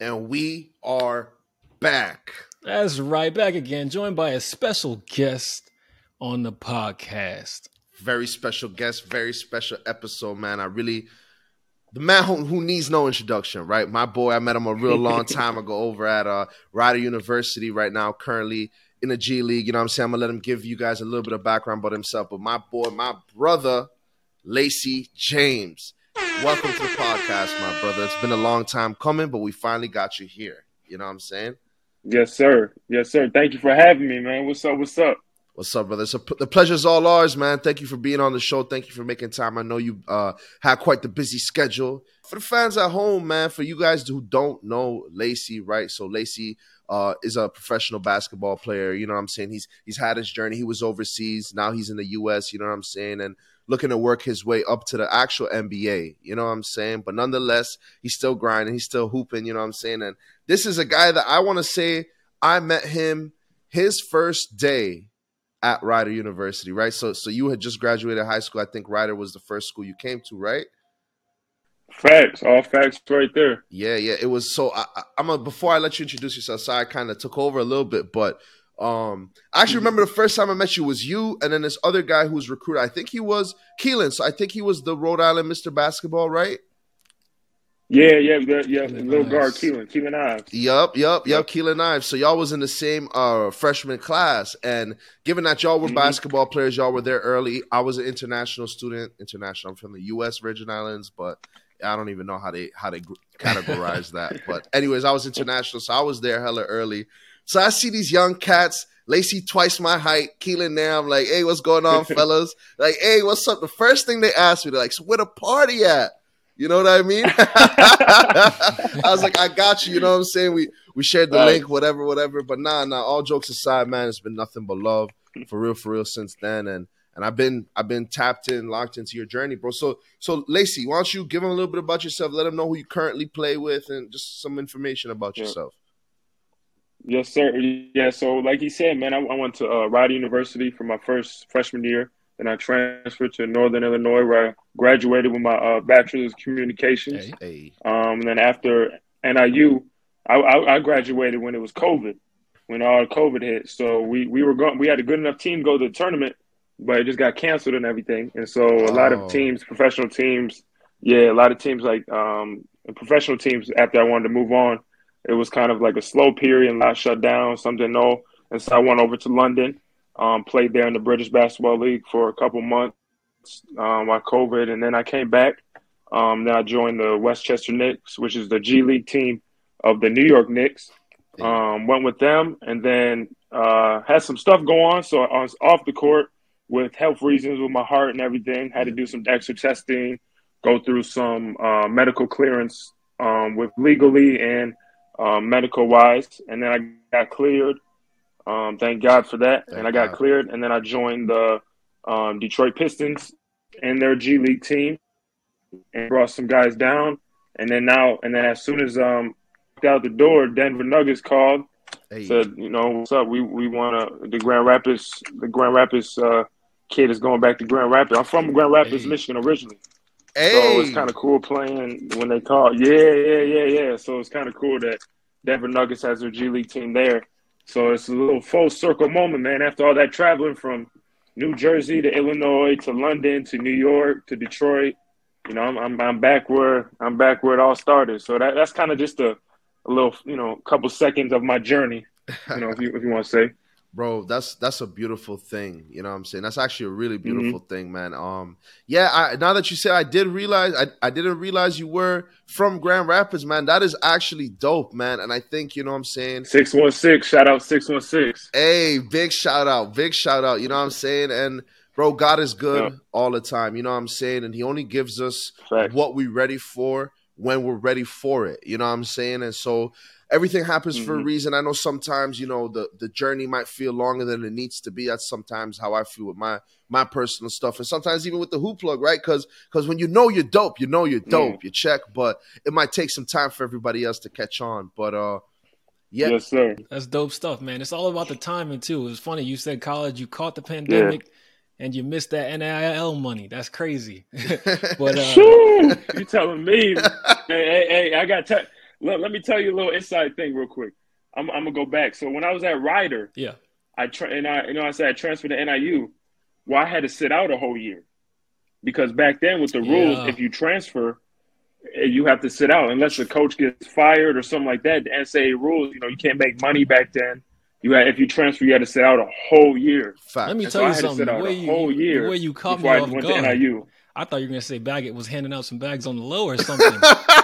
and we are back. That's right, back again, joined by a special guest on the podcast. Very special guest, very special episode, man. I really, the man who, who needs no introduction, right? My boy, I met him a real long time ago over at uh, Rider University right now, currently in the G League. You know what I'm saying? I'm going to let him give you guys a little bit of background about himself. But my boy, my brother, Lacey James. Welcome to the podcast, my brother. It's been a long time coming, but we finally got you here. You know what I'm saying? Yes, sir. Yes, sir. Thank you for having me, man. What's up? What's up? What's up, brother? So the pleasure's all ours, man. Thank you for being on the show. Thank you for making time. I know you uh, had quite the busy schedule. For the fans at home, man, for you guys who don't know Lacey, right? So Lacey uh, is a professional basketball player. You know what I'm saying? He's he's had his journey. He was overseas. Now he's in the U.S. You know what I'm saying? And looking to work his way up to the actual NBA. You know what I'm saying? But nonetheless, he's still grinding. He's still hooping. You know what I'm saying? And this is a guy that I want to say I met him his first day at Rider University, right? So, so you had just graduated high school. I think Rider was the first school you came to, right? Facts, all facts, right there. Yeah, yeah. It was so. I, am a before I let you introduce yourself. So I kind of took over a little bit, but um, I actually remember the first time I met you was you, and then this other guy who was recruited. I think he was Kealen. So I think he was the Rhode Island Mr. Basketball, right? Yeah, yeah, yeah, yeah. Little nice. guard Kealen, Kealen Ives. Yup, yup, yup. Kealen Ives. So y'all was in the same uh, freshman class, and given that y'all were mm-hmm. basketball players, y'all were there early. I was an international student. International. I'm from the U.S. Virgin Islands, but I don't even know how they how they categorize that. But anyways, I was international, so I was there hella early. So I see these young cats, Lacey twice my height, Kealen now. I'm like, hey, what's going on, fellas? like, hey, what's up? The first thing they asked me, they're like, so where the party at? You know what I mean? I was like, I got you. You know what I'm saying? We we shared the right. link, whatever, whatever. But nah, nah. All jokes aside, man, it's been nothing but love for real, for real since then. And and I've been I've been tapped in, locked into your journey, bro. So so Lacey, why don't you give them a little bit about yourself? Let them know who you currently play with, and just some information about yeah. yourself. Yes, sir. Yeah. So, like he said, man, I, I went to uh, Rider University for my first freshman year. Then I transferred to Northern Illinois, where I graduated with my uh, bachelor's in communications. Hey, hey. Um, and then after NIU, I, I, I, graduated when it was COVID, when all COVID hit. So we we were going. We had a good enough team go to the tournament, but it just got canceled and everything. And so a lot of teams, professional teams, yeah, a lot of teams like um, professional teams. After I wanted to move on, it was kind of like a slow period and lot shut down. Some didn't know, and so I went over to London, um, played there in the British Basketball League for a couple months um, while COVID, and then I came back. Um, then I joined the Westchester Knicks, which is the G League team of the New York Knicks. Um, went with them, and then uh, had some stuff go on. So I was off the court with health reasons, with my heart and everything. Had to do some extra testing, go through some uh, medical clearance um, with legally and um, medical wise, and then I got cleared. Um, thank God for that. Thank and I got God. cleared, and then I joined the um, Detroit Pistons and their G League team, and brought some guys down. And then now, and then as soon as um out the door, Denver Nuggets called, hey. said, you know, what's up? We we want to the Grand Rapids, the Grand Rapids uh, kid is going back to Grand Rapids. I'm from Grand Rapids, hey. Michigan originally. Hey. So it's kind of cool playing when they call. Yeah, yeah, yeah, yeah. So it's kind of cool that Denver Nuggets has their G League team there. So it's a little full circle moment, man. After all that traveling from New Jersey to Illinois to London to New York to Detroit, you know, I'm I'm, I'm back where I'm back where it all started. So that that's kind of just a, a little, you know, couple seconds of my journey. You know, if you if you want to say bro that's that's a beautiful thing you know what i'm saying that's actually a really mm-hmm. beautiful mm-hmm. thing man um yeah I, now that you say i did realize I, I didn't realize you were from grand rapids man that is actually dope man and i think you know what i'm saying 616 shout out 616 hey big shout out big shout out you know what i'm saying and bro god is good yeah. all the time you know what i'm saying and he only gives us Fact. what we're ready for when we're ready for it you know what i'm saying and so everything happens mm-hmm. for a mm-hmm. reason. I know sometimes, you know, the the journey might feel longer than it needs to be. That's sometimes how I feel with my my personal stuff, and sometimes even with the hoop plug, right? Because because when you know you're dope, you know you're dope. Mm. You check, but it might take some time for everybody else to catch on. But uh, yeah, yes, sir. That's dope stuff, man. It's all about the timing too. It was funny you said college, you caught the pandemic. Yeah. And you missed that NIL money. That's crazy. but uh, you telling me, hey, hey, hey, I got. T- let, let me tell you a little inside thing real quick. I'm, I'm gonna go back. So when I was at Rider, yeah, I tra- and I you know I said I transferred to NIU. Well, I had to sit out a whole year because back then with the rules, Yeah. if you transfer, eh, you have to sit out unless the coach gets fired or something like that. The NCAA rules, you know, you can't make money back then. You had, if you transfer, you had to sit out a whole year. Fact. Let me And tell so I you had to something. sit out The way you, whole year the way you caught me before I off went guard. I thought you were gonna say Baggett was handing out some bags on the low or something.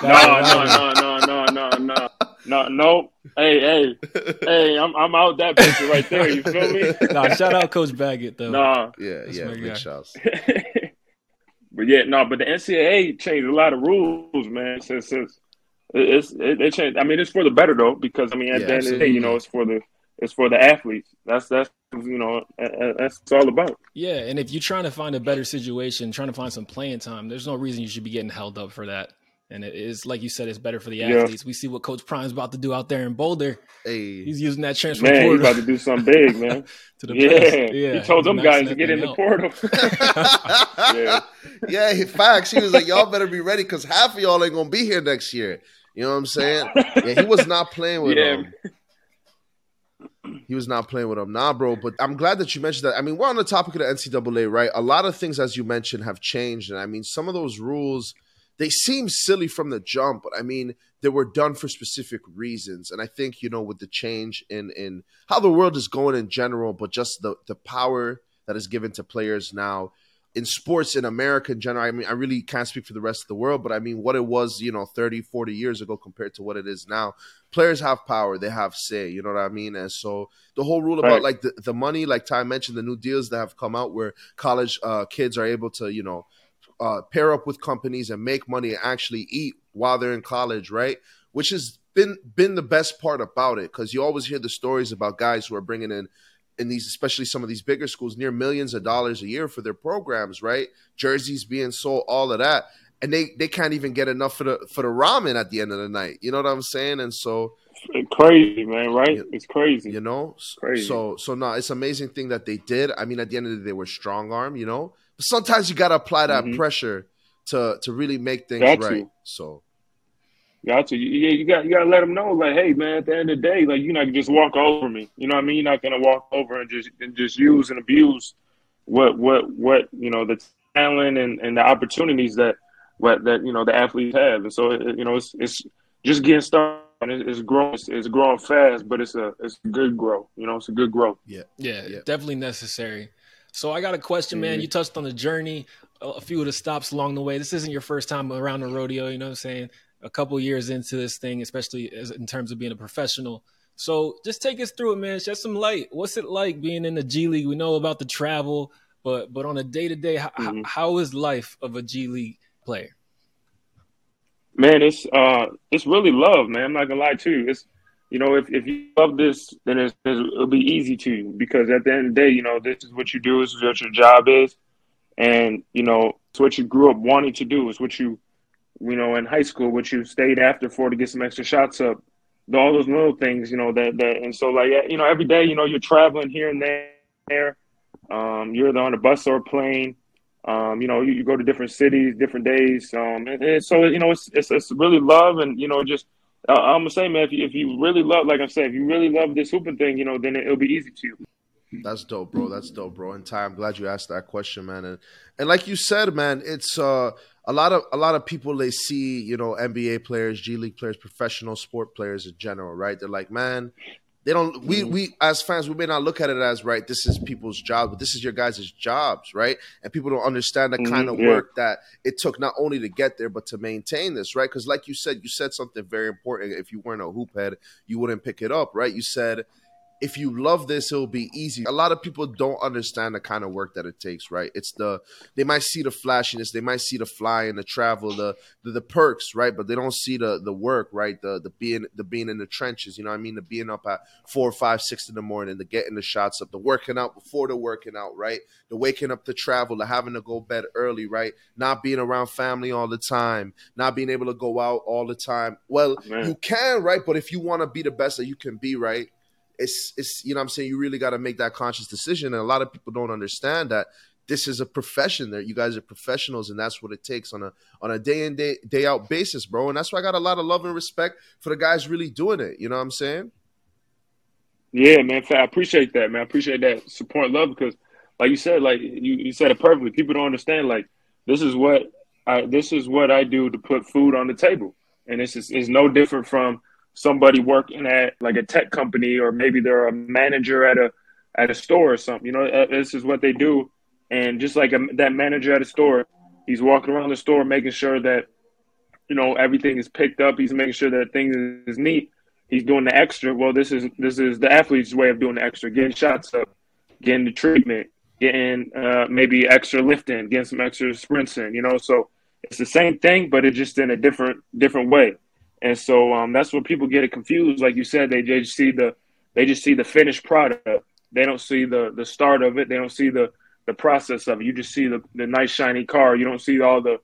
no, no, no, no, no, no, no, no. Hey, hey, hey! I'm I'm out that picture right there. You feel me? nah, shout out Coach Baggett though. Nah, yeah, That's yeah, big shouts. but yeah, no, nah, but the NCAA changed a lot of rules, man. Since since it's it, it changed. I mean, it's for the better though, because I mean, at yeah, the end of the day, you know, it's for the it's for the athletes. That's that's you know that's what it's all about. Yeah, and if you're trying to find a better situation, trying to find some playing time, there's no reason you should be getting held up for that. And it is like you said, it's better for the Yeah. athletes. We see what Coach Prime's about to do out there in Boulder. Hey, He's using that transfer Man, he's portal about to do something big, man. to the yeah. best. he told them guys to get in thing the out. portal. yeah, yeah. he- Facts. He was like, "Y'all better be ready because half of y'all ain't gonna be here next year." You know what I'm saying? Yeah, he was not playing with Yeah. them. He was not playing with them, nah, bro. But I'm glad that you mentioned that. I mean, we're on the topic of the NCAA, right? A lot of things, as you mentioned, have changed, and I mean, some of those rules they seem silly from the jump, but I mean, they were done for specific reasons. And I think you know, with the change in in how the world is going in general, but just the the power that is given to players now in sports in America in general. I mean, I really can't speak for the rest of the world, but I mean, what it was, you know, 30, 40 years ago compared to what it is now. Players have power, they have say, you know what I mean? And so the whole rule about Right. like the, the money, like Ty mentioned, the new deals that have come out where college uh, kids are able to, you know, uh, pair up with companies and make money and actually eat while they're in college, right? Which has been been the best part about it because you always hear the stories about guys who are bringing in in these, especially some of these bigger schools, near millions of dollars a year for their programs, right? Jerseys being sold, all of that, and they they can't even get enough for the for the ramen at the end of the night. You know what I'm saying? And so It's crazy, man. Right? Yeah. It's crazy. you know, Crazy. so so no, it's amazing thing that they did. I mean, at the end of the day, they were strong arm, you know. But sometimes you got to apply that Mhm. pressure to to really make things Got right. to. So Got to. Yeah, you got you got to let them know, like, hey, man. At the end of the day, like, you're not gonna just walk over me. You know what I mean? You're not gonna walk over and just and just use and abuse what what what you know the talent and, and the opportunities that what that you know the athletes have. And so it, you know it's it's just getting started. and It's, it's growing. It's, it's growing fast, but it's a it's a good growth. You know, it's a good growth. Yeah, Yeah. definitely necessary. So I got a question, man. Mhm. You touched on the journey, a a few of the stops along the way. This isn't your first time around the rodeo, you know what I'm saying? A couple years into this thing, especially as, in terms of being a professional. So just take us through it, man. Shed some light. What's it like being in the G League? We know about the travel, but but on a day to day, how is life of a G League player? Man, it's uh, it's really love, man. I'm not gonna lie to you. It's you know, if, if you love this, then it's, it's, it'll be easy to you because at the end of the day, you know, this is what you do. This is what your job is, and you know, it's what you grew up wanting to do. It's what you, you know, in high school, which you stayed after for to get some extra shots up. All those little things, you know, that that, and so like, you know, every day, you know, you're traveling here and there. Um, you're either on a bus or a plane. Um, you know, you, you go to different cities, different days. Um, and, and so you know, it's, it's it's really love, and you know, just uh, I'm gonna say, man, if you if you really love, like I said, if you really love this hooping thing, you know, then it, will be easy to you. That's dope, bro. That's dope, bro. And Ty, I'm glad you asked that question, man. And and like you said, man, it's uh a lot of a lot of people they see, you know, NBA players, G League players, professional sport players in general, right? They're like, man, they don't we Mhm. we as fans we may not look at it as right this is people's job but this is your guys' jobs right and people don't understand the kind Mhm, of yeah. work that it took not only to get there but to maintain this right because like you said you said something very important if you weren't a hoop head you wouldn't pick it up right you said if you love this it'll be easy. A lot of people don't understand the kind of work that it takes right? It's the they might see the flashiness they might see the flying the travel the the, the perks right? But they don't see the the work right? The the being the being in the trenches you know what i mean? The being up at four five six in the morning the getting the shots up the working out before the working out right? The waking up to travel the having to go bed early right? Not being around family all the time not being able to go out all the time. Well Man. you can right? But if you want to be the best that you can be right it's it's you know I'm saying? You really got to make that conscious decision and a lot of people don't understand that this is a profession that you guys are professionals and that's what it takes on a on a day in day day out basis bro and that's why i got a lot of love and respect for the guys really doing it you know what i'm saying? Yeah man i appreciate that man i appreciate that support love because like you said like you, you said it perfectly people don't understand like this is what I, this is what i do to put food on the table and it's is, is no different from somebody working at like a tech company or maybe they're a manager at a at a store or something you know uh, this is what they do and just like a, that manager at a store, he's walking around the store making sure that, you know, everything is picked up. He's making sure that things is neat. He's doing the extra. Well, this is this is the athlete's way of doing the extra, getting shots up, getting the treatment, getting uh, maybe extra lifting, getting some extra sprints in. You know, so it's the same thing, but it's just in a different different way. And so um, that's where people get it confused. Like you said, they just see the they just see the finished product. They don't see the the start of it. They don't see the the process of it. You just see the, the nice shiny car. You don't see all the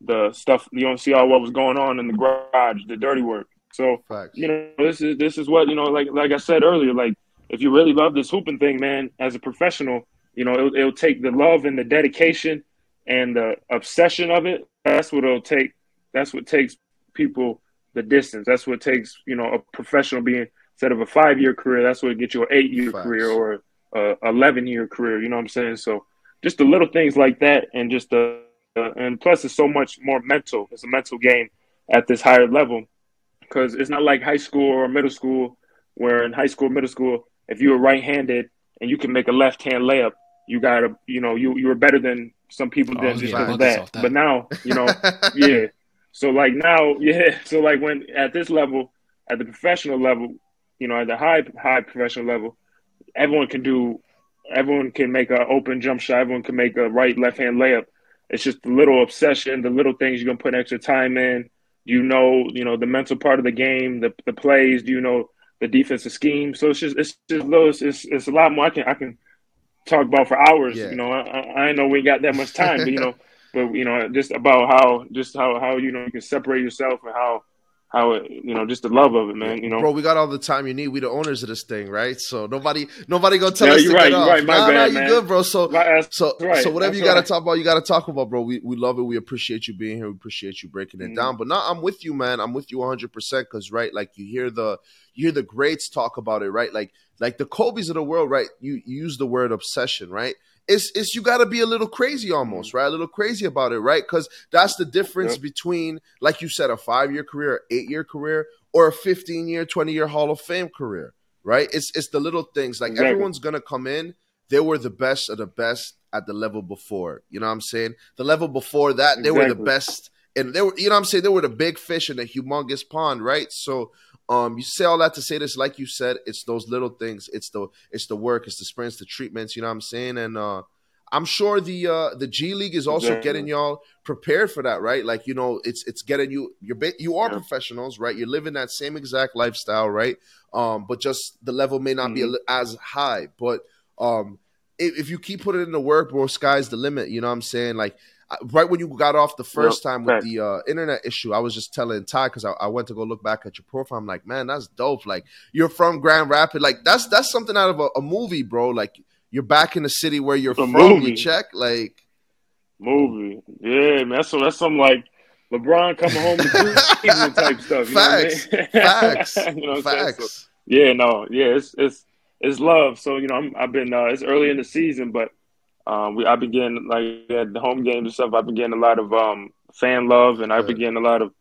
the stuff. You don't see all what was going on in the garage, the dirty work. So Facts. you know, this is this is what you know. Like like I said earlier, like if you really love this hooping thing, man, as a professional, you know, it'll, it'll take the love and the dedication and the obsession of it. That's what it'll take. That's what takes people the distance. That's what takes you know a professional being instead of a five year career. That's what gets you an eight year career or a 11 year career. You know what I'm saying? So just the little things like that, and just the uh, and plus it's so much more mental. It's a mental game at this higher level because it's not like high school or middle school where in high school, middle school, if you were right handed and you can make a left hand layup, you gotta you know you you were better than some people oh, just yeah, that. that. But now you know yeah. So like now yeah. So like when at this level, at the professional level, you know at the high high professional level everyone can do everyone can make an open jump shot, everyone can make a right left hand layup. It's just the little obsession, the little things you're gonna put extra time in. You know, you know the mental part of the game, the the plays. Do you know the defensive scheme? So it's just it's just those. It's it's a lot more. I can I can talk about for hours. Yeah. You know, I, I know we got that much time, but you know, but you know, just about how just how how you know you can separate yourself and how how it, you know, just the love of it, man. You know, bro, we got all the time you need. We the owners of this thing, right? So nobody, nobody gonna tell yeah, us you're to right, get you're off. Right, my nah, bad, nah, you man. good, bro. So, so, right. so whatever That's you got to right. talk about, you got to talk about, bro. We we love it. We appreciate you being here. We appreciate you breaking it Mm-hmm. down. But now I'm with you, man. I'm with you 100 percent because right, like you hear the you hear the greats talk about it, right? Like like the Kobe's of the world, right? You, you use the word obsession, right? It's, it's you got to be a little crazy almost, mm-hmm. right? A little crazy about it, right? Because that's the difference Yep. between, like you said, a five year career, eight year career, or a 15 year, 20 year Hall of Fame career, right? It's it's the little things. Like Exactly. everyone's gonna come in. They were the best of the best at the level before. You know what I'm saying? The level before that, they were the best, and they were. You know what I'm saying? They were the big fish in a humongous pond, right? So. Um, you say all that to say this, like you said, it's those little things. It's the it's the work, it's the sprints, the treatments. You know what I'm saying? And uh, I'm sure the uh, the G League is also Exactly. getting y'all prepared for that, right? Like you know, it's it's getting you. You're you are Yeah. professionals, right? You're living that same exact lifestyle, right? Um, but just the level may not be Mhm. li- as high. But um, if, if you keep putting in the work, bro, sky's the limit. You know what I'm saying? Like right when you got off the first Yep, time with facts. the uh, internet issue, I was just telling Ty because I, I went to go look back at your profile. I'm like, man, that's dope. Like you're from Grand Rapids. Like that's that's something out of a, a movie, bro. Like you're back in the city where you're from. movie. You check like. Movie, yeah, man. That's some that's some like LeBron coming home to Cleveland type stuff. You Facts. know what I mean? Facts. you know what I'm? So, Facts. yeah, no, yeah, it's it's it's love. So you know, I'm, I've been uh, it's early in the season, but um, we I've been getting like at the home games and stuff. I've been getting a lot of um fan love, and I've been getting a lot of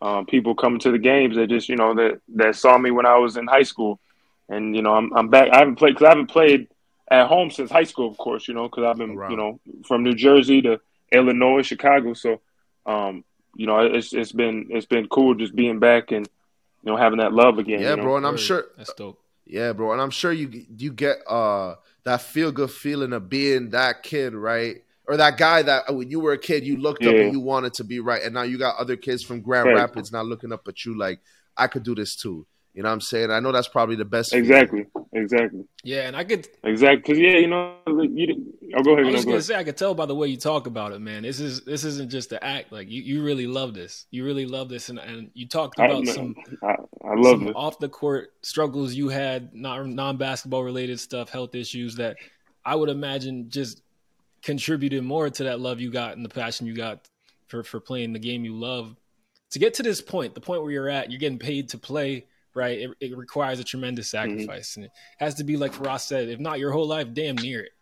um, people coming to the games that just you know that that saw me when I was in high school, and you know I'm I'm back. I haven't played because I haven't played at home since high school, of course. You know because I've been Around. you know from New Jersey to Illinois, Chicago. So um, you know it's it's been it's been cool just being back and you know having that love again. Yeah, you know? bro, and I'm sure. that's dope. Yeah, bro, and I'm sure you you get uh that feel good feeling of being that kid, right? Or that guy that uh, when you were a kid you looked up and you wanted to be right, and now you got other kids from Grand Right. Rapids now looking up at you like I could do this too. You know what I'm saying? I know that's probably the best. feeling. Exactly, exactly, Yeah, and I could exactly. Because yeah, you know, you. didn't- Oh, go ahead. I no, was gonna ahead. say I could tell by the way you talk about it, man. This is this isn't just the act. Like you, you really love this. You really love this, and, and you talked about man, some I, I love some it. off the court struggles you had, non non basketball related stuff, health issues that I would imagine just contributed more to that love you got and the passion you got for for playing the game you love. To get to this point, the point where you're at, you're getting paid to play, right? It, it requires a tremendous mm-hmm. sacrifice, mm-hmm. and it has to be like Ross said, if not your whole life, damn near it.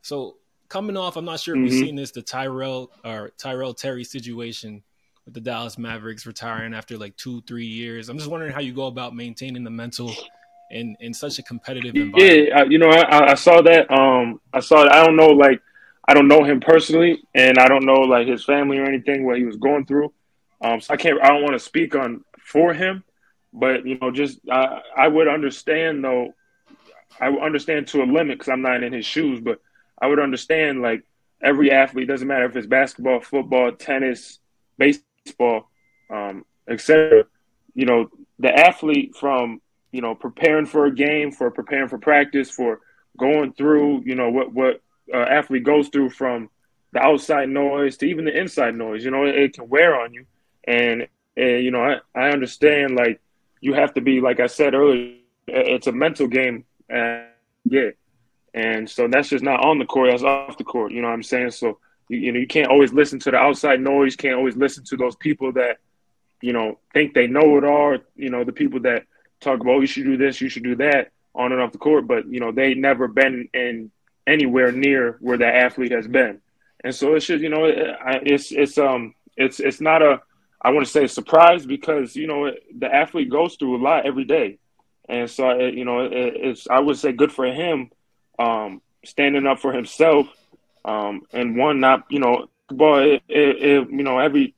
So coming off, I'm not sure if mm-hmm. we've seen this, the Tyrell or Tyrell Terry situation with the Dallas Mavericks retiring after like two, three years. I'm just wondering how you go about maintaining the mental in in such a competitive environment. Yeah, you know, I, I saw that. Um, I saw. It. I don't know, like, I don't know him personally, and I don't know like his family or anything what he was going through. Um, so I can't. I don't want to speak on for him, but you know, just I, I would understand though. I would understand to a limit because I'm not in his shoes, but I would understand like every athlete doesn't matter if it's basketball, football, tennis, baseball, um, etc. You know, the athlete from you know preparing for a game, for preparing for practice, for going through you know what what uh, athlete goes through from the outside noise to even the inside noise. You know, it, it can wear on you, and, and you know I, I understand like you have to be like I said earlier, it's a mental game, and yeah, and so that's just not on the court, that's off the court. You know what I'm saying? So you, you know you can't always listen to the outside noise, can't always listen to those people that you know think they know it all. You know the people that talk about oh, you should do this, you should do that on and off the court, but you know they never been in anywhere near where that athlete has been, and so it's just you know it's it's um it's it's not a I want to say surprise because you know the athlete goes through a lot every day, and so you know it's I would say good for him um, standing up for himself um, and one not you know ball it, it, it, you know every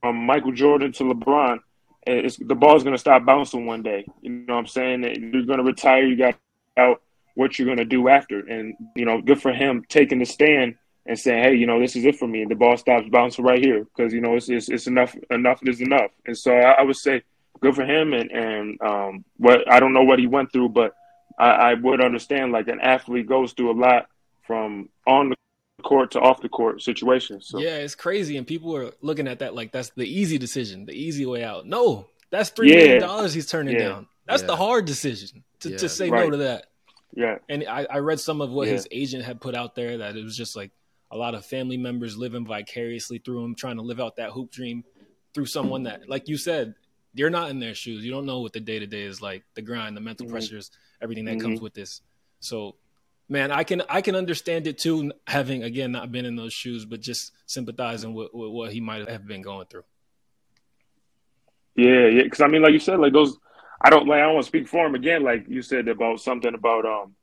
from Michael Jordan to LeBron the ball's going to stop bouncing one day. You know what I'm saying? You're going to retire. You got out what you're going to do after. And, you know, good for him taking the stand and saying, hey, you know, this is it for me. The ball stops bouncing right here because, you know, it's, it's, it's, enough. Enough is enough. And so I, I would say good for him. And, and um, what I don't know what he went through, but I, I would understand like an athlete goes through a lot from on the court to off the court situations. So. Yeah, it's crazy, and people are looking at that like that's the easy decision, the easy way out. No, that's three yeah. million dollars he's turning yeah. down. That's yeah. the hard decision to, to say right. no to that. Yeah, and I, I read some of what his agent had put out there that it was just like a lot of family members living vicariously through him, trying to live out that hoop dream through someone that, like you said, you're not in their shoes. You don't know what the day to day is like, the grind, the mental mm-hmm. pressures, everything that mm-hmm. comes with this. So man, I can I can understand it too, having again not been in those shoes, but just sympathizing with, with what he might have been going through. Yeah, yeah, because I mean, like you said, like those, I don't like I don't want to speak for him again. Like you said about something about um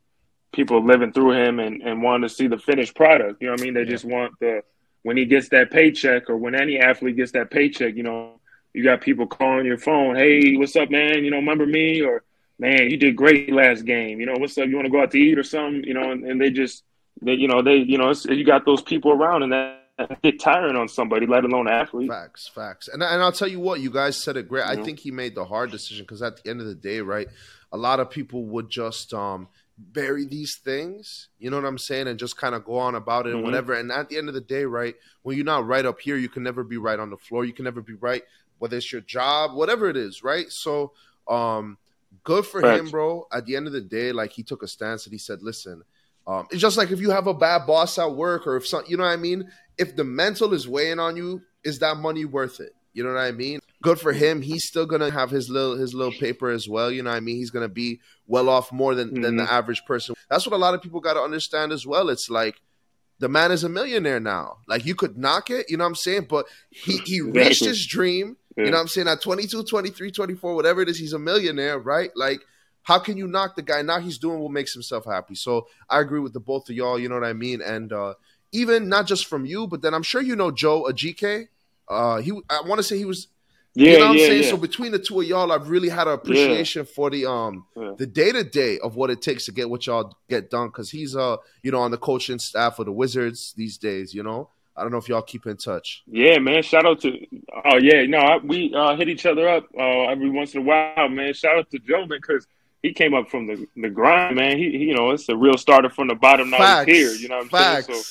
people living through him and and wanting to see the finished product. You know what I mean? They yeah. just want the when he gets that paycheck or when any athlete gets that paycheck. You know, you got people calling your phone, "Hey, what's up, man? You know, remember me?" or man, you did great last game. You know, what's up? You want to go out to eat or something? You know, and, and they just, they, you know, they, you know, you got those people around and that get tiring on somebody, let alone an athlete. Facts, facts. And and I'll tell you what, you guys said it great. I think he made the hard decision because at the end of the day, right, a lot of people would just um bury these things, you know what I'm saying, and just kind of go on about it mm-hmm. and whatever. And at the end of the day, right, when you're not right up here, you can never be right on the floor. You can never be right, whether it's your job, whatever it is, right? So um good for him, bro. At the end of the day, like he took a stance and he said, "Listen, um, it's just like if you have a bad boss at work, or if some, you know what I mean. If the mental is weighing on you, is that money worth it? You know what I mean? Good for him. He's still gonna have his little his little paper as well. You know what I mean? He's gonna be well off more than mm-hmm. than the mm-hmm. average person. That's what a lot of people got to understand as well. It's like the man is a millionaire now. Like you could knock it, you know what I'm saying? But he he reached his dream. Yeah. You know what I'm saying? At 22, 23, 24, whatever it is, he's a millionaire, right? Like, how can you knock the guy? Now he's doing what makes himself happy. So I agree with the both of y'all, you know what I mean? And uh, even not just from you, but then I'm sure you know Joe Ajike. Uh, he I want to say he was yeah, you know what yeah, I'm saying? Yeah. So between the two of y'all, I've really had an appreciation for the um the day to day of what it takes to get what y'all get done. Because he's uh you know on the coaching staff of the Wizards these days. You know, I don't know if y'all keep in touch. Yeah, man. Shout out to oh yeah, no, I, we uh, hit each other up uh, every once in a while, man. Shout out to Joe because he came up from the the grind, man. He, he, you know it's a real starter from the bottom. Now he's here. You know what I'm Facts. saying?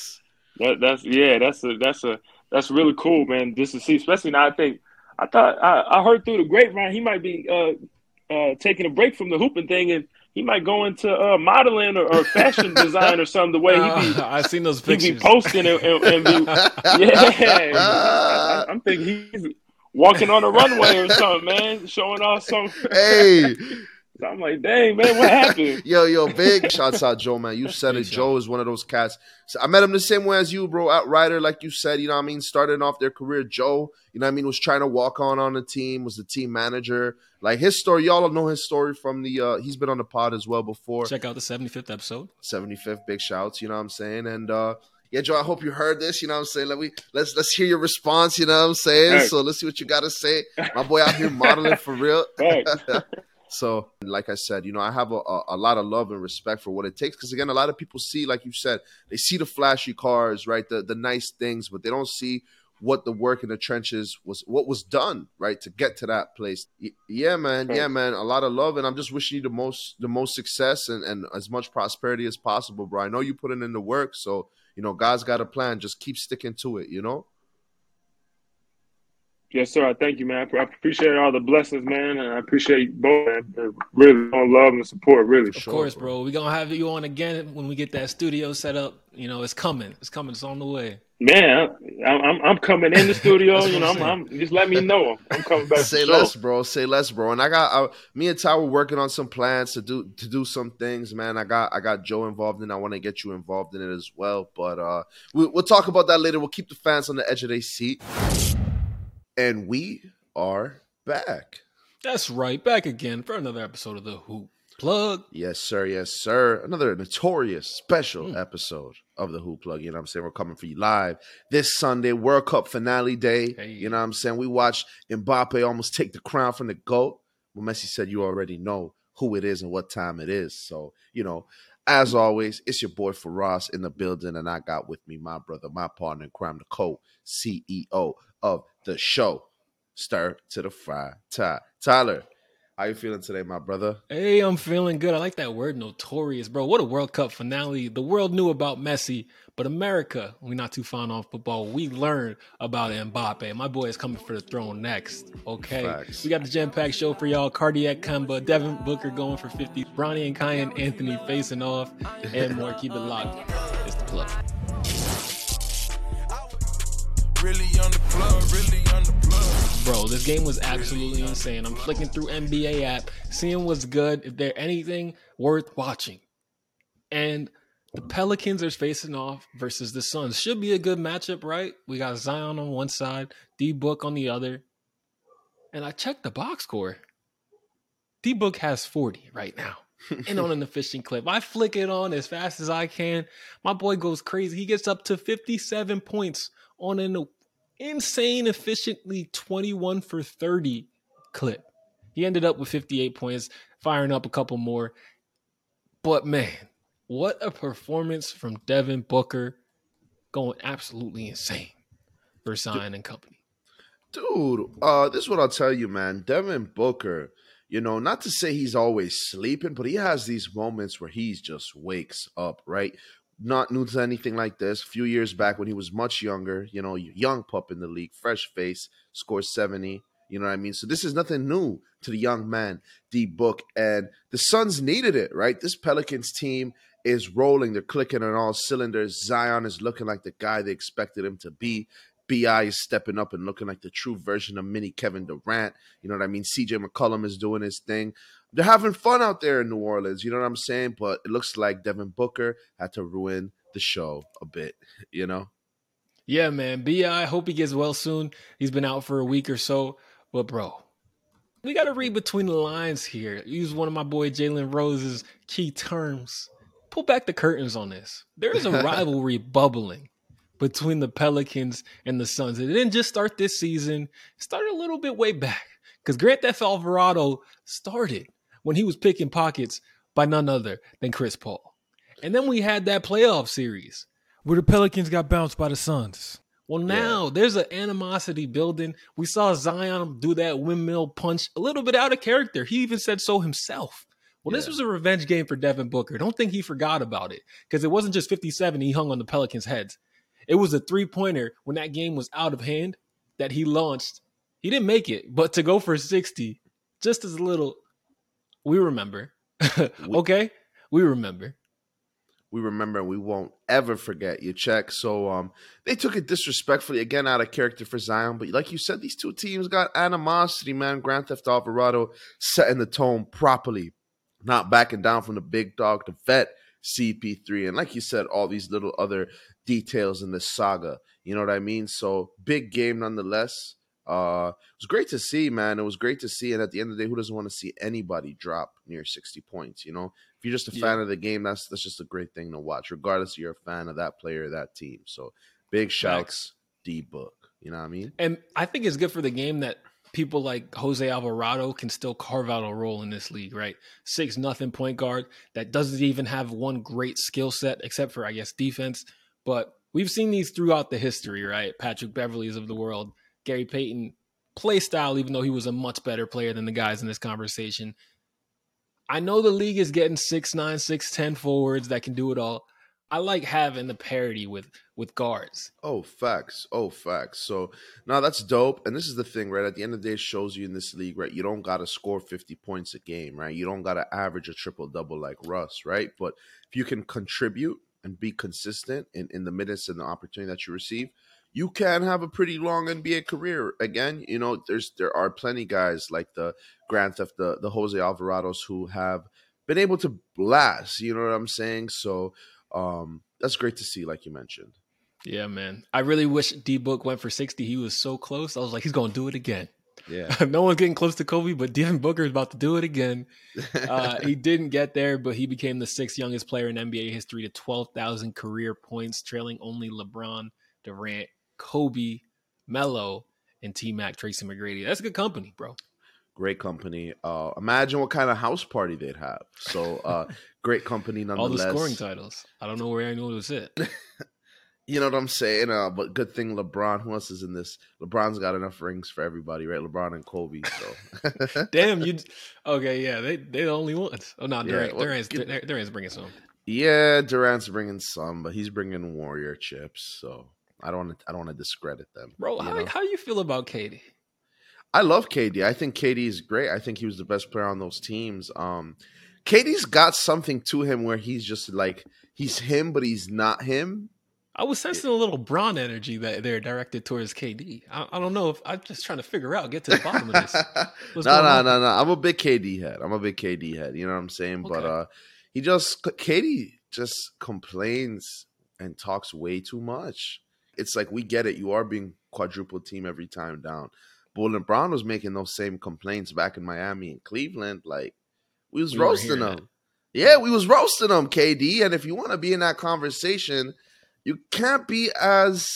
So that, that's yeah, that's a that's a that's really cool, man. Just to see, especially now. I think I thought I, I heard through the grapevine he might be uh, uh, taking a break from the hooping thing and he might go into uh, modeling or, or, fashion design or something. The way he be, I seen those pictures. He be posting and, and, and be, yeah. I, am thinking he's walking on a runway or something, man, showing off some. Hey. So I'm like, dang, man, what happened? yo, yo, big shouts out Joe, man. You said it. Joe is one of those cats. So I met him the same way as you, bro. Outrider, like you said, you know what I mean? Starting off their career, Joe, you know what I mean, was trying to walk on on the team, was the team manager. Like his story, y'all know his story from the, uh he's been on the pod as well before. Check out the 75th episode. 75th, big shouts, you know what I'm saying? And, uh, yeah, Joe, I hope you heard this. You know what I'm saying? Let me let's let's hear your response. You know what I'm saying? Hey. So let's see what you got to say. My boy out here modeling for real. So, like I said, you know, I have a, a, a lot of love and respect for what it takes. Because again, a lot of people see, like you said, they see the flashy cars, right, the the nice things, but they don't see what the work in the trenches was, what was done, right, to get to that place. Yeah, man, yeah, man, a lot of love, and I'm just wishing you the most the most success and and as much prosperity as possible, bro. I know you putting in the work, so you know, God's got a plan. Just keep sticking to it, you know. Yes, sir. I thank you, man. I appreciate all the blessings, man, and I appreciate both, man. Really, on love and support, really. Of sure, course, bro. We're gonna have you on again when we get that studio set up. You know, it's coming. It's coming. It's on the way. Man, I'm I'm, I'm coming in the studio. you know, I'm, I'm, just let me know. I'm coming back. Say less, bro. Say less, bro. And I got I, me and Ty were working on some plans to do to do some things, man. I got I got Joe involved in. I want to get you involved in it as well. But uh, we, we'll talk about that later. We'll keep the fans on the edge of their seat. And we are back. That's right, back again for another episode of the Hoop Plug. Yes, sir. Yes, sir. Another notorious special mm. episode of the Hoop Plug. You know what I'm saying? We're coming for you live this Sunday, World Cup finale day. Hey. You know what I'm saying? We watched Mbappe almost take the crown from the GOAT. Well, Messi said you already know who it is and what time it is. So, you know, as always, it's your boy Ross in the building, and I got with me my brother, my partner in crime, the co CEO of the show. Stir to the fry. Ty. Tyler, how you feeling today, my brother? Hey, I'm feeling good. I like that word notorious, bro. What a World Cup finale. The world knew about Messi, but America, we're not too fond of football. We learned about Mbappe. My boy is coming for the throne next. Okay. Facts. We got the jam packed show for y'all. Cardiac Kemba, Devin Booker going for 50, Bronny and Kiyan Anthony facing off, and more. Keep it locked. It's the plug. Really on the plug, really on the plug. Bro, this game was absolutely insane. I'm flicking through NBA app, seeing what's good, if there anything worth watching. And the Pelicans are facing off versus the Suns. Should be a good matchup, right? We got Zion on one side, D Book on the other. And I checked the box score. D Book has 40 right now. and on an efficient clip. I flick it on as fast as I can. My boy goes crazy. He gets up to 57 points on an insane, efficiently 21 for 30 clip. He ended up with 58 points, firing up a couple more. But man, what a performance from Devin Booker going absolutely insane for Zion and company. Dude, uh, this is what I'll tell you, man. Devin Booker, you know, not to say he's always sleeping, but he has these moments where he just wakes up, right? Not new to anything like this. A few years back when he was much younger, you know, young pup in the league, fresh face, scores 70. You know what I mean? So this is nothing new to the young man, D Book. And the Suns needed it, right? This Pelicans team is rolling. They're clicking on all cylinders. Zion is looking like the guy they expected him to be. BI is stepping up and looking like the true version of mini Kevin Durant. You know what I mean? CJ McCollum is doing his thing they're having fun out there in New Orleans. You know what I'm saying? But it looks like Devin Booker had to ruin the show a bit. You know? Yeah, man. BI, hope he gets well soon. He's been out for a week or so. But bro, we got to read between the lines here. Use one of my boy Jalen Rose's key terms. Pull back the curtains on this. There is a rivalry bubbling between the Pelicans and the Suns. It didn't just start this season. It started a little bit way back because Grand Theft Alvarado started when he was picking pockets by none other than Chris Paul. And then we had that playoff series where the Pelicans got bounced by the Suns. Well, now yeah. there's an animosity building. We saw Zion do that windmill punch a little bit out of character. He even said so himself. Well, yeah. this was a revenge game for Devin Booker. Don't think he forgot about it because it wasn't just 57 he hung on the Pelicans' heads. It was a three pointer when that game was out of hand that he launched. He didn't make it, but to go for 60, just as little we remember. okay, we remember. We remember and we won't ever forget you check. So um they took it disrespectfully again out of character for Zion. But like you said, these two teams got animosity, man. Grand Theft Alvarado setting the tone properly, not backing down from the big dog to vet CP3. And like you said, all these little other details in this saga. You know what I mean? So big game nonetheless. Uh, it was great to see, man. It was great to see. And at the end of the day, who doesn't want to see anybody drop near 60 points? You know, if you're just a fan of the game, that's that's just a great thing to watch, regardless if you're a fan of that player or that team. So big shouts, D Book. You know what I mean? And I think it's good for the game that people like Jose Alvarado can still carve out a role in this league, right? Six nothing point guard that doesn't even have one great skill set except for I guess defense, but we've seen these throughout the history, right? Patrick Beverleys of the world Gary Payton play style, even though he was a much better player than the guys in this conversation. I know the league is getting six nine, six ten forwards that can do it all. I like having the parity with with guards. Oh, facts. Oh, facts. So now that's dope. And this is the thing, right? At the end of the day, it shows you in this league, right? You don't gotta score 50 points a game, right? You don't gotta average a triple double like Russ, right? But if you can contribute and be consistent in, in the minutes and the opportunity that you receive, you can have a pretty long NBA career. Again, you know, there's there are plenty guys like the Grand Theft, the the Jose Alvarados who have been able to blast. You know what I'm saying? So um that's great to see, like you mentioned. Yeah, man. I really wish D Book went for 60. He was so close. I was like, he's gonna do it again. Yeah. no one's getting close to Kobe, but Devin Booker is about to do it again. Uh, he didn't get there, but he became the sixth youngest player in NBA history to 12,000 career points, trailing only LeBron, Durant, Kobe, Melo, and T Mac, Tracy McGrady. That's a good company, bro. Great company. Uh, imagine what kind of house party they'd have. So uh, great company nonetheless. All the scoring titles. I don't know where I knew it was it. you know what I'm saying? Uh, but good thing LeBron. Who else is in this? LeBron's got enough rings for everybody, right? LeBron and Kobe. So damn you. Okay, yeah, they they the only ones. Oh no, Durant, yeah, well, Durant's, Durant's bringing some. Yeah, Durant's bringing some, but he's bringing Warrior chips. So I don't want to, I don't want to discredit them. Bro, how, know? how you feel about KD? I love KD. I think KD is great. I think he was the best player on those teams. Um, KD's got something to him where he's just like he's him, but he's not him. I was sensing a little Bron energy that they're directed towards KD. I, I, don't know if I'm just trying to figure out, get to the bottom of this. no, no, no, no. I'm a big KD head. I'm a big KD head. You know what I'm saying? Okay. But uh, he just KD just complains and talks way too much it's like we get it. You are being quadruple team every time down. But LeBron was making those same complaints back in Miami and Cleveland, like we was we roasting them. Yeah, we was roasting them, KD. And if you want to be in that conversation, you can't be as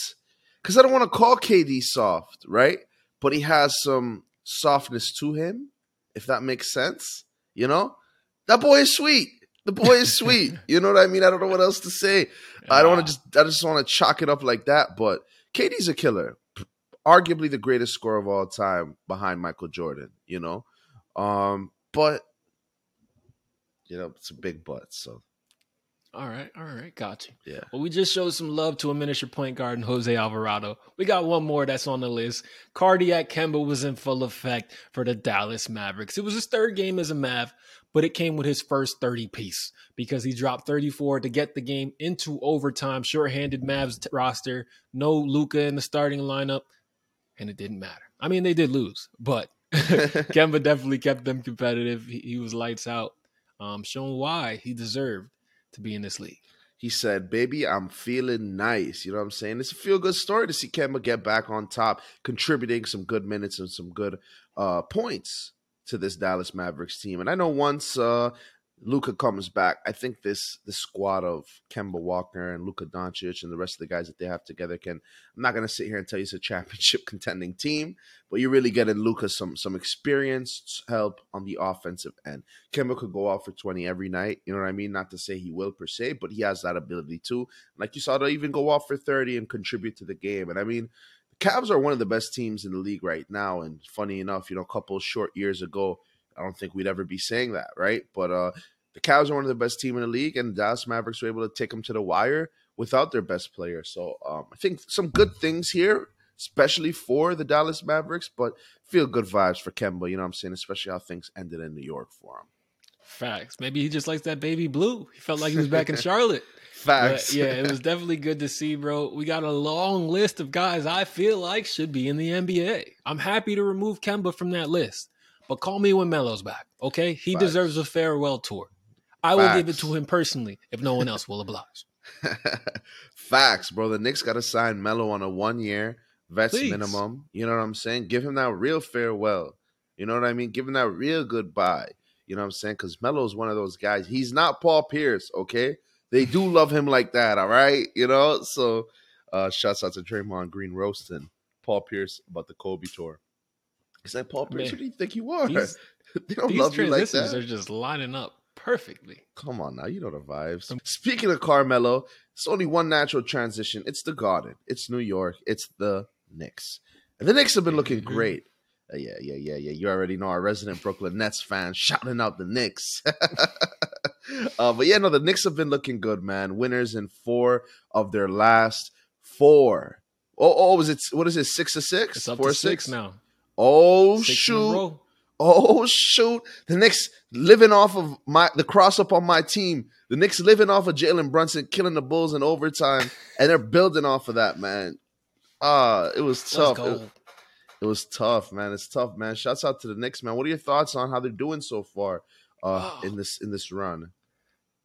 because I don't want to call KD soft, right? But he has some softness to him, if that makes sense. You know, that boy is sweet. The boy is sweet. you know what I mean? I don't know what else to say. I don't want to just I just want to chalk it up like that. But KD's a killer. Arguably the greatest scorer of all time behind Michael Jordan, you know? Um, but you know, it's a big but, so all right, all right, got you. Yeah. Well, we just showed some love to a miniature point guard in Jose Alvarado. We got one more that's on the list. Cardiac Kemba was in full effect for the Dallas Mavericks. It was his third game as a Mav, but it came with his first 30 piece because he dropped 34 to get the game into overtime. Short-handed Mavs t- roster, no Luka in the starting lineup, and it didn't matter. I mean, they did lose, but Kemba definitely kept them competitive. He, he was lights out, um, showing why he deserved to be in this league. He said, Baby, I'm feeling nice. You know what I'm saying? It's a feel good story to see Kemba get back on top, contributing some good minutes and some good uh, points to this Dallas Mavericks team. And I know once uh, Luka comes back, I think this this squad of Kemba Walker and Luka Doncic and the rest of the guys that they have together can. I'm not gonna sit here and tell you it's a championship contending team, but you're really getting Luka some some experienced help on the offensive end. Kemba could go out for 20 every night. You know what I mean? Not to say he will per se, but he has that ability too. Like you saw, to even go off for 30 and contribute to the game. And I mean, the Cavs are one of the best teams in the league right now. And funny enough, you know, a couple short years ago I don't think we'd ever be saying that, right? But uh, the Cavs are one of the best team in the league, and the Dallas Mavericks were able to take them to the wire without their best player. So um, I think some good things here, especially for the Dallas Mavericks, but feel good vibes for Kemba. You know what I'm saying? Especially how things ended in New York for him. Facts. Maybe he just likes that baby blue. He felt like he was back in Charlotte. Facts. But yeah, it was definitely good to see, bro. We got a long list of guys I feel like should be in the NBA. I'm happy to remove Kemba from that list, but call me when Melo's back, okay? He Facts. deserves a farewell tour. I will give it to him personally if no one else will oblige. Facts, bro. The Knicks got to sign Melo on a one year vets Please. minimum. You know what I'm saying? Give him that real farewell. You know what I mean? Give him that real goodbye. You know what I'm saying? Because Melo's one of those guys. He's not Paul Pierce, okay? They do love him like that, all right? You know? So uh shouts out to Draymond Green roasting Paul Pierce about the Kobe tour. He's like, Paul Pierce, Man, who do you think you are? these- they don't These love you like transitions that. are just lining up perfectly. Come on now, you know the vibes. Speaking of Carmelo, it's only one natural transition. It's the Garden. It's New York. It's the Knicks. And the Knicks have been looking great. Uh, yeah, yeah, yeah, yeah. You already know our resident Brooklyn Nets fan shouting out the Knicks. uh, but yeah, no, the Knicks have been looking good, man. Winners in four of their last four. Oh, oh, was it? What is it? Six of six? It's up Four to of six now. Oh Six shoot! Oh shoot! The Knicks living off of my the cross up on my team. The Knicks living off of Jalen Brunson killing the Bulls in overtime, and they're building off of that, man. Ah, it was tough. It, it was tough, man. It's tough, man. Shouts out to the Knicks, man. What are your thoughts on how they're doing so far uh, Oh. in this in this run?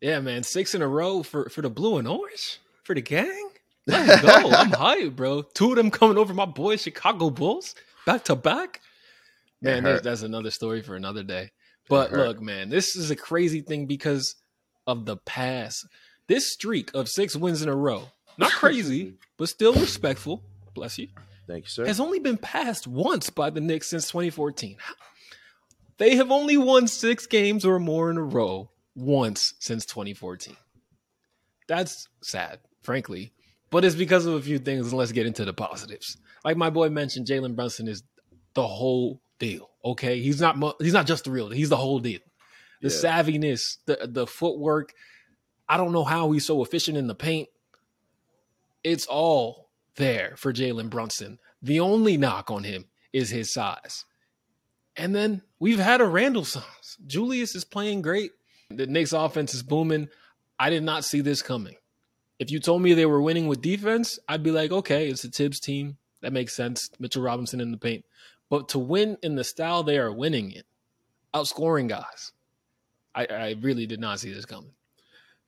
Yeah, man, six in a row for for the blue and orange for the gang. Let's go. I'm hyped, bro. Two of them coming over my boys, Chicago Bulls, back to back. Man, hurt. that's another story for another day. But look, man, this is a crazy thing because of the past. This streak of six wins in a row, not crazy, but still respectful. Bless you. Thank you, sir. Has only been passed once by the Knicks since 2014. They have only won six games or more in a row once since 2014. That's sad, frankly. But it's because of a few things, and let's get into the positives. Like my boy mentioned, Jalen Brunson is the whole deal. Okay, he's not mu- he's not just the real. deal. He's the whole deal. The Yeah. savviness, the the footwork. I don't know how he's so efficient in the paint. It's all there for Jalen Brunson. The only knock on him is his size. And then we've had a Randle size. Julius is playing great. The Knicks offense is booming. I did not see this coming. If you told me they were winning with defense, I'd be like, okay, it's a Thibs team. That makes sense. Mitchell Robinson in the paint. But to win in the style they are winning in, outscoring guys, I, I really did not see this coming.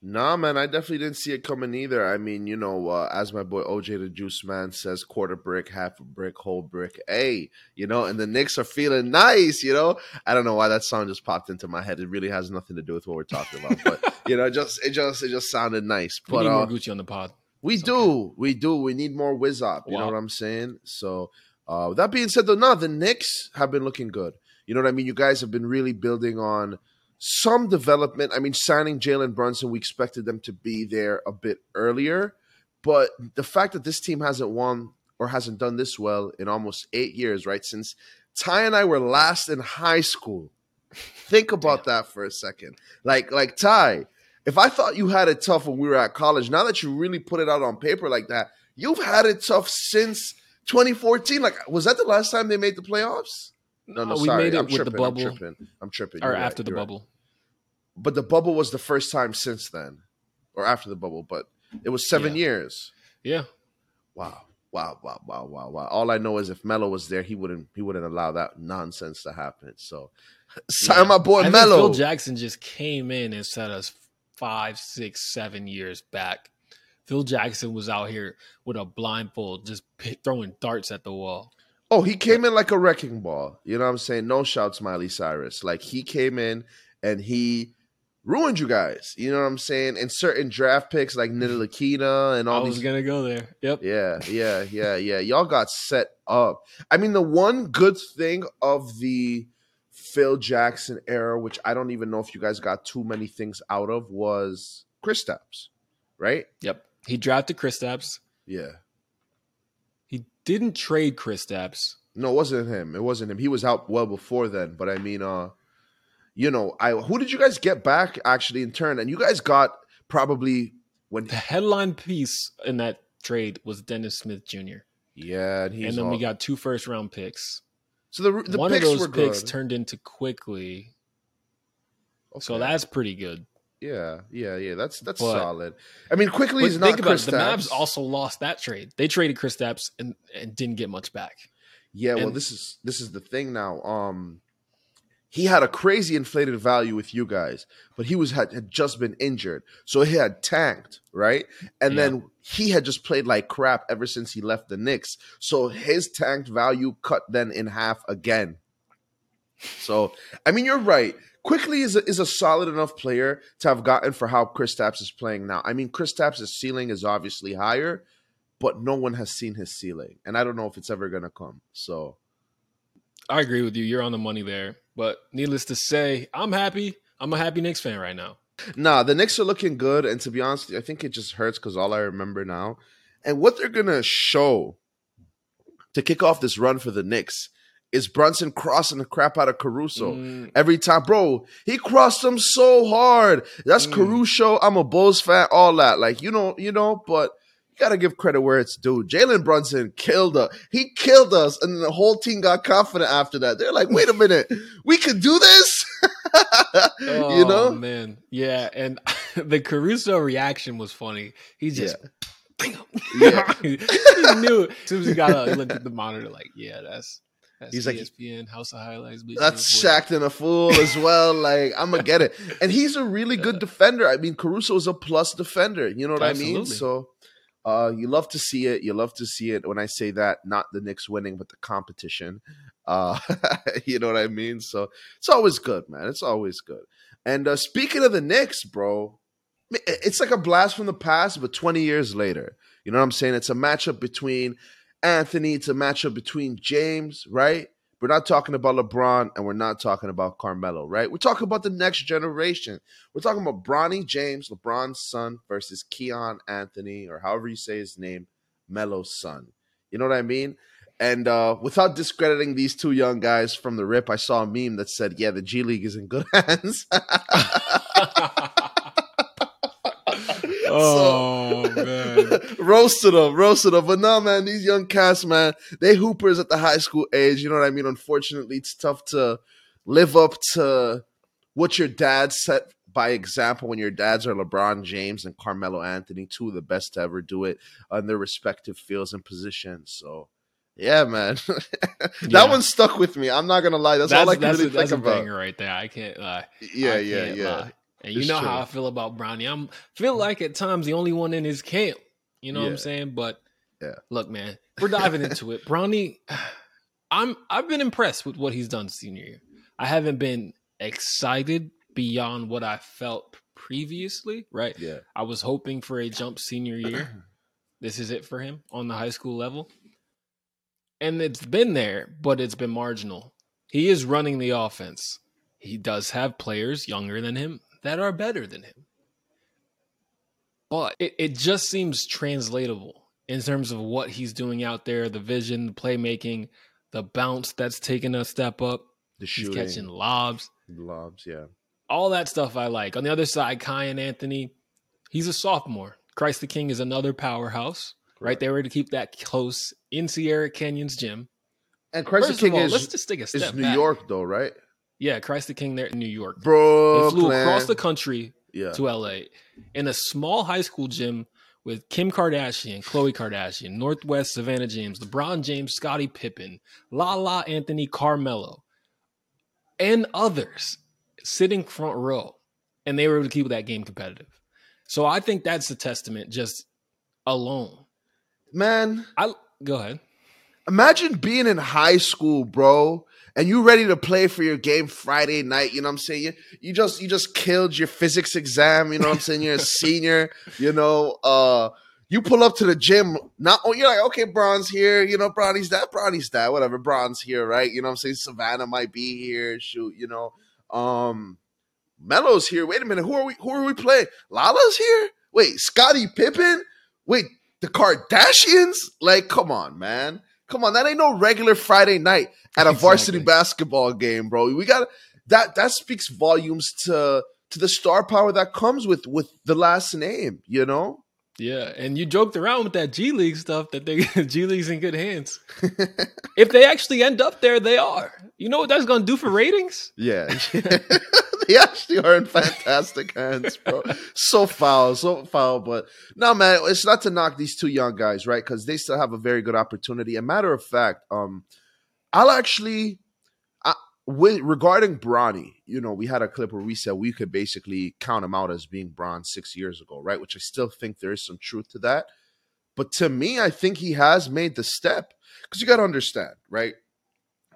Nah, man, I definitely didn't see it coming either. I mean, you know, uh, as my boy OJ the Juice Man says, quarter brick, half a brick, whole brick. Hey, you know, and the Knicks are feeling nice. You know, I don't know why that song just popped into my head. It really has nothing to do with what we're talking about, but you know, it just it just it just sounded nice. We But need uh, more Gucci on the pod. We It's do, we do. We need more whiz up. You know what I'm saying? So, uh, with that being said, though, no, the Knicks have been looking good. You know what I mean? You guys have been really building on some development. I mean, signing Jalen Brunson, we expected them to be there a bit earlier, but the fact that this team hasn't won or hasn't done this well in almost eight years, right? Since Ty and I were last in high school. Think about that for a second. Like, like Ty, if I thought you had it tough when we were at college, now that you really put it out on paper like that, you've had it tough since 2014. Like, was that the last time they made the playoffs? No, no, Uh, we sorry. made it I'm with tripping. the bubble I'm tripping. I'm tripping. or You're right, after the you're right. bubble. But the bubble was the first time since then, or after the bubble. But it was seven Yeah. years. Yeah. Wow, wow, wow, wow, wow, wow. All I know is if Melo was there, he wouldn't he wouldn't allow that nonsense to happen. So, sign Yeah. my boy I Melo. Phil Jackson just came in and set us five, six, seven years back. Phil Jackson was out here with a blindfold, just throwing darts at the wall. Oh, he came in like a wrecking ball. You know what I'm saying? No shouts, Miley Cyrus. Like he came in and he ruined you guys. You know what I'm saying? And certain draft picks like Ntilikina and I all was these. gonna go there. Yep. Yeah, yeah, yeah, yeah. Y'all got set up. I mean, the one good thing of the Phil Jackson era, which I don't even know if you guys got too many things out of, was Kristaps, right? Yep. He drafted Kristaps. Yeah. He didn't trade Kristaps. No, it wasn't him. It wasn't him. He was out well before then. But I mean, uh, you know, I who did you guys get back actually in turn? And you guys got probably when The headline piece in that trade was Dennis Smith Jr. yeah, and he's and then we got two first round picks. So the the One of picks those were picks good. turned into Quickley. So that's pretty good. yeah, yeah, yeah. That's that's But- solid. I mean, Quickley is think about Chris it. The Mavs also lost that trade. They traded Kristaps and, and didn't get much back. Yeah, well, this is this is the thing now. Um, he had a crazy inflated value with you guys, but he was had, had just been injured, so he had tanked, right? And Yeah. then he had just played like crap ever since he left the Knicks, so his tanked value cut then in half again. So, I mean, you're right. Quickley is a, is a solid enough player to have gotten for how Kristaps is playing now. I mean, Kristaps' ceiling is obviously higher, but no one has seen his ceiling, and I don't know if it's ever gonna come. So, I agree with you. You're on the money there. But needless to say, I'm happy. I'm a happy Knicks fan right now. nah, the Knicks are looking good, and to be honest, I think it just hurts because all I remember now, and what they're gonna show to kick off this run for the Knicks is Brunson crossing the crap out of Caruso. Mm, Every time, bro, he crossed them so hard. That's Mm. Caruso. I'm a Bulls fan, all that. Like, you know, you know, but you gotta give credit where it's due. Jalen Brunson killed us. He killed us, and the whole team got confident after that. They're like, wait a minute, we can do this. you oh, know? man. Yeah. And the Caruso reaction was funny. He just, bam. Yeah. he knew it. As soon as he got up, he looked at the monitor like, yeah, that's. That's He's like- ESPN House of Highlights. That's. Shaq and a fool as well. Like, I'm gonna get it. And he's a really good defender. I mean, Caruso is a plus defender. You know what I mean? Absolutely. So uh you love to see it. You love to see it when I say that, not the Knicks winning, but the competition. Uh you know what I mean? So it's always good, man. It's always good. And uh speaking of the Knicks, bro, it's like a blast from the past, but 20 years later. You know what I'm saying? It's a matchup between Anthony, it's a matchup between James, right? We're not talking about LeBron and we're not talking about Carmelo, right? We're talking about the next generation. We're talking about Bronny James, LeBron's son, versus Kiyan Anthony, or however you say his name, Melo's son. You know what I mean? And uh, without discrediting these two young guys from the rip, I saw a meme that said, "Yeah, the G League is in good hands." oh, man. roasted them, roasted them. But no, man, these young cats, man, they hoopers at the high school age. You know what I mean? Unfortunately, it's tough to live up to what your dad set by example when your dads are LeBron James and Carmelo Anthony, two of the best to ever do it on their respective fields and positions. So. Yeah, man, that Yeah. one stuck with me. I'm not gonna lie. That's, all I can that's really a, that's think a about. banger right there. I can't lie. Yeah, I yeah, yeah. lie. And you It's know true. how I feel about Bronny. I'm feel like at times the only one in his camp. You know what I'm saying? But Yeah. look, man, we're diving into it. Bronny, I'm I've been impressed with what he's done senior year. I haven't been excited beyond what I felt previously. Right? Yeah, I was hoping for a jump senior year. this is it for him on the high school level. And it's been there, but it's been marginal. He is running the offense. He does have players younger than him that are better than him. But it, it just seems translatable in terms of what he's doing out there the vision, the playmaking, the bounce that's taken a step up. the He's shooting, catching lobs lobs. Yeah, all that stuff I like. On the other side, Kiyan Anthony, he's a sophomore. Christ the King is another powerhouse, right? Correct. They were to keep that close in Sierra Canyon's gym. and Christ First the King all, is let's just take a step New back. York though, right? Yeah, Christ the King there in New York. They Brooklyn. flew across the country yeah. to LA in a small high school gym with Kim Kardashian, Khloe Kardashian, North West Savannah James, LeBron James, Scottie Pippen, Lala Anthony Carmelo, and others sitting front row. And they were able to keep that game competitive. So I think that's a testament just alone. Man, I go ahead. imagine being in high school, bro, and you ready to play for your game Friday night. You know what I'm saying? You, you just you just killed your physics exam. You know what I'm saying? You're a senior. You know, uh, you pull up to the gym. Not oh, you're like, okay, Bron's here. You know, Bronny's that. Bronny's that. Whatever. Bron's here, right? You know what I'm saying? Savannah might be here. Shoot, you know. Um, Melo's here. Wait a minute. Who are we? Who are we playing? Lala's here. Wait, Scottie Pippen. Wait, the Kardashians? Like, come on, man. Come on, that ain't no regular Friday night at a varsity basketball game, bro. We got that. That speaks volumes to to the star power that comes with with the last name. You know. Yeah, and you joked around with that G League stuff that they G League's in good hands. if they actually end up there, they are. You know what that's going to do for ratings? Yeah, they actually are in fantastic hands, bro. so foul, so foul. But no, man, it's not to knock these two young guys, right? Because they still have a very good opportunity. A matter of fact, um, I'll actually, I, with regarding Bronny, you know, we had a clip where we said we could basically count him out as being Bron six years ago, right? Which I still think there is some truth to that. But to me, I think he has made the step because you got to understand, right?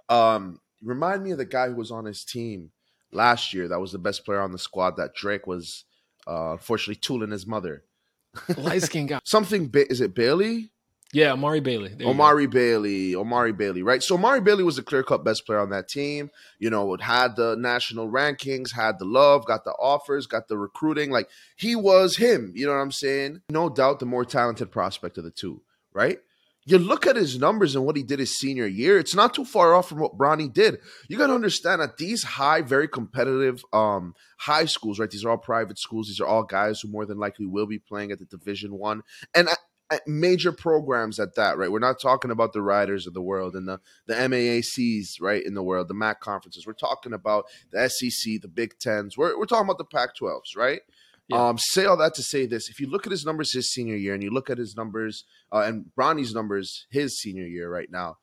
Um, remind me of the guy who was on his team last year that was the best player on the squad that Drake was uh, unfortunately tooling his mother. Light skin guy. Something ba- is it Bailey? Yeah, Amari Bailey. There. Amari Bailey, Amari Bailey, right? So Amari Bailey was the clear cut best player on that team. You know, it had the national rankings, had the love, got the offers, got the recruiting. Like he was him. You know what I'm saying? No doubt the more talented prospect of the two, right? You look at his numbers and what he did his senior year, it's not too far off from what Bronny did. You got to understand that these high, very competitive um, high schools, right? These are all private schools. These are all guys who more than likely will be playing at the Division One and at, at major programs at that, right? We're not talking about the Riders of the world and the the MAACs, right, in the world, the MAC conferences. We're talking about the SEC, the Big Tens. We're we're talking about the Pac-12s, right? Yeah. Um, say all that to say this: if you look at his numbers his senior year, and you look at his numbers uh, and Bronny's numbers his senior year right now,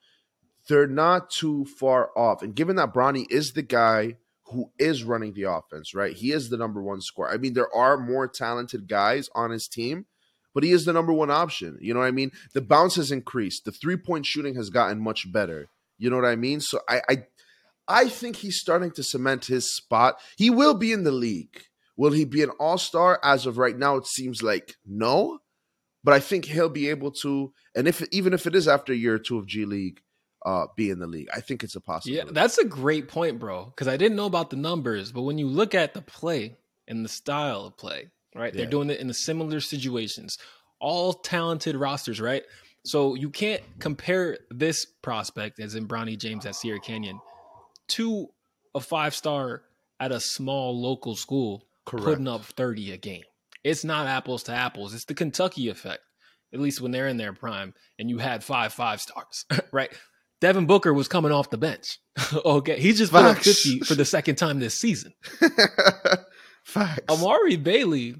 they're not too far off. And given that Bronny is the guy who is running the offense, right? He is the number one scorer. I mean, there are more talented guys on his team, but he is the number one option. You know what I mean? The bounce has increased. The three point shooting has gotten much better. You know what I mean? So I, I, I think he's starting to cement his spot. He will be in the league. Will he be an all star? As of right now, it seems like no. But I think he'll be able to, and if even if it is after a year or two of G League, uh, be in the league. I think it's a possibility. Yeah, that's a great point, bro. Because I didn't know about the numbers, but when you look at the play and the style of play, right? They're doing it in the similar situations, all talented rosters, right? So you can't compare this prospect, as in Bronny James at Sierra Canyon, to a five star at a small local school Correct. putting up 30 a game. It's not apples to apples. It's the Kentucky effect, at least when they're in their prime and you had five five stars, right? Devin Booker was coming off the bench. okay. He just put up 50 for the second time this season. Facts. Amari Bailey,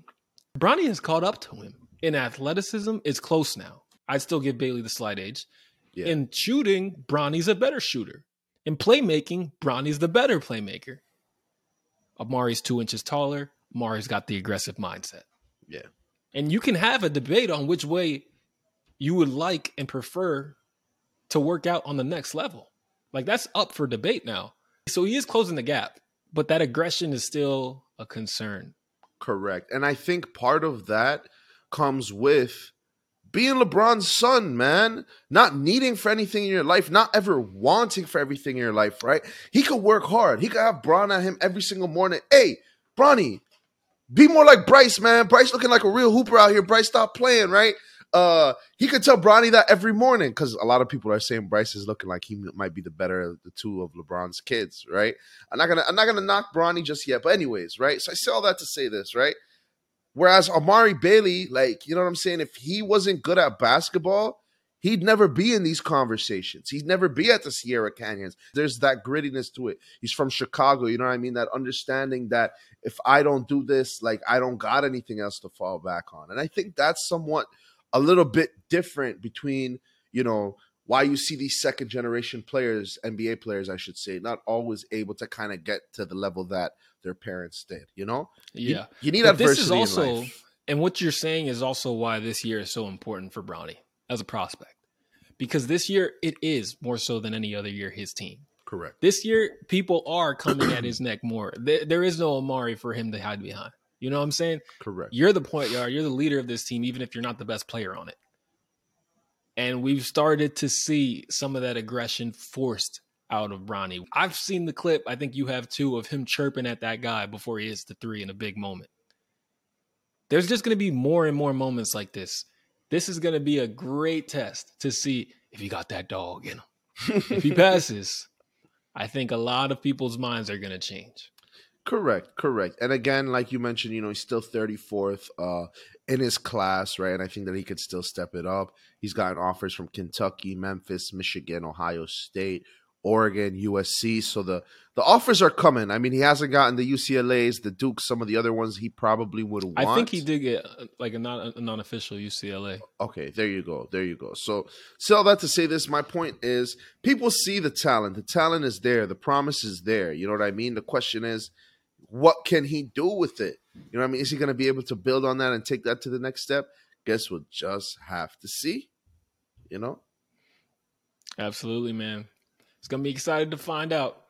Bronny has caught up to him. In athleticism, it's close now. I'd still give Bailey the slight edge. Yeah. In shooting, Bronny's a better shooter. In playmaking, Bronny's the better playmaker. Amari's two inches taller. Amari's got the aggressive mindset. Yeah. And you can have a debate on which way you would like and prefer to work out on the next level. Like that's up for debate now. So he is closing the gap, but that aggression is still a concern. Correct. And I think part of that comes with being LeBron's son, man. Not needing for anything in your life, not ever wanting for everything in your life, right? He could work hard. He could have Bron at him every single morning. Hey, Bronny, be more like Bryce, man. Bryce looking like a real hooper out here. Bryce, stop playing, right? Uh, he could tell Bronny that every morning because a lot of people are saying Bryce is looking like he might be the better of the two of LeBron's kids, right? I'm not gonna I'm not gonna knock Bronny just yet, but anyways, right? So I say all that to say this, right? Whereas Amari Bailey, like, you know what I'm saying? If he wasn't good at basketball, he'd never be in these conversations. He'd never be at the Sierra Canyons. There's that grittiness to it. He's from Chicago, you know what I mean? That understanding that if I don't do this, like, I don't got anything else to fall back on. And I think that's somewhat a little bit different between, you know, why you see these second generation players, NBA players, I should say, not always able to kind of get to the level that their parents did, you know? Yeah. You, need But adversity this is also, and what you're saying is also why this year is so important for Bronny as a prospect. Because this year it is more so than any other year his team. Correct. This year people are coming at his neck more. There, there is no Amari for him to hide behind. You know what I'm saying? Correct. You're the point guard. You're the leader of this team, even if you're not the best player on it. And we've started to see some of that aggression forced out of Bronny. I've seen the clip, I think you have too, of him chirping at that guy before he hits the three in a big moment. There's just going to be more and more moments like this. This is going to be a great test to see if he got that dog in him. If he passes, I think a lot of people's minds are going to change. Correct, correct. And again, like you mentioned, you know, he's still 34th uh, in his class, right? And I think that he could still step it up. He's gotten offers from Kentucky, Memphis, Michigan, Ohio State, Oregon, USC. So the the offers are coming. I mean, he hasn't gotten the UCLA's, the Dukes, some of the other ones he probably would want. I think he did get uh, like a non a non-official UCLA. Okay, there you go. There you go. So, so all that to say this, my point is people see the talent. The talent is there. The promise is there. You know what I mean? The question is, what can he do with it? You know what I mean? Is he going to be able to build on that and take that to the next step? Guess we'll just have to see. You know? Absolutely, man. It's going to be excited to find out.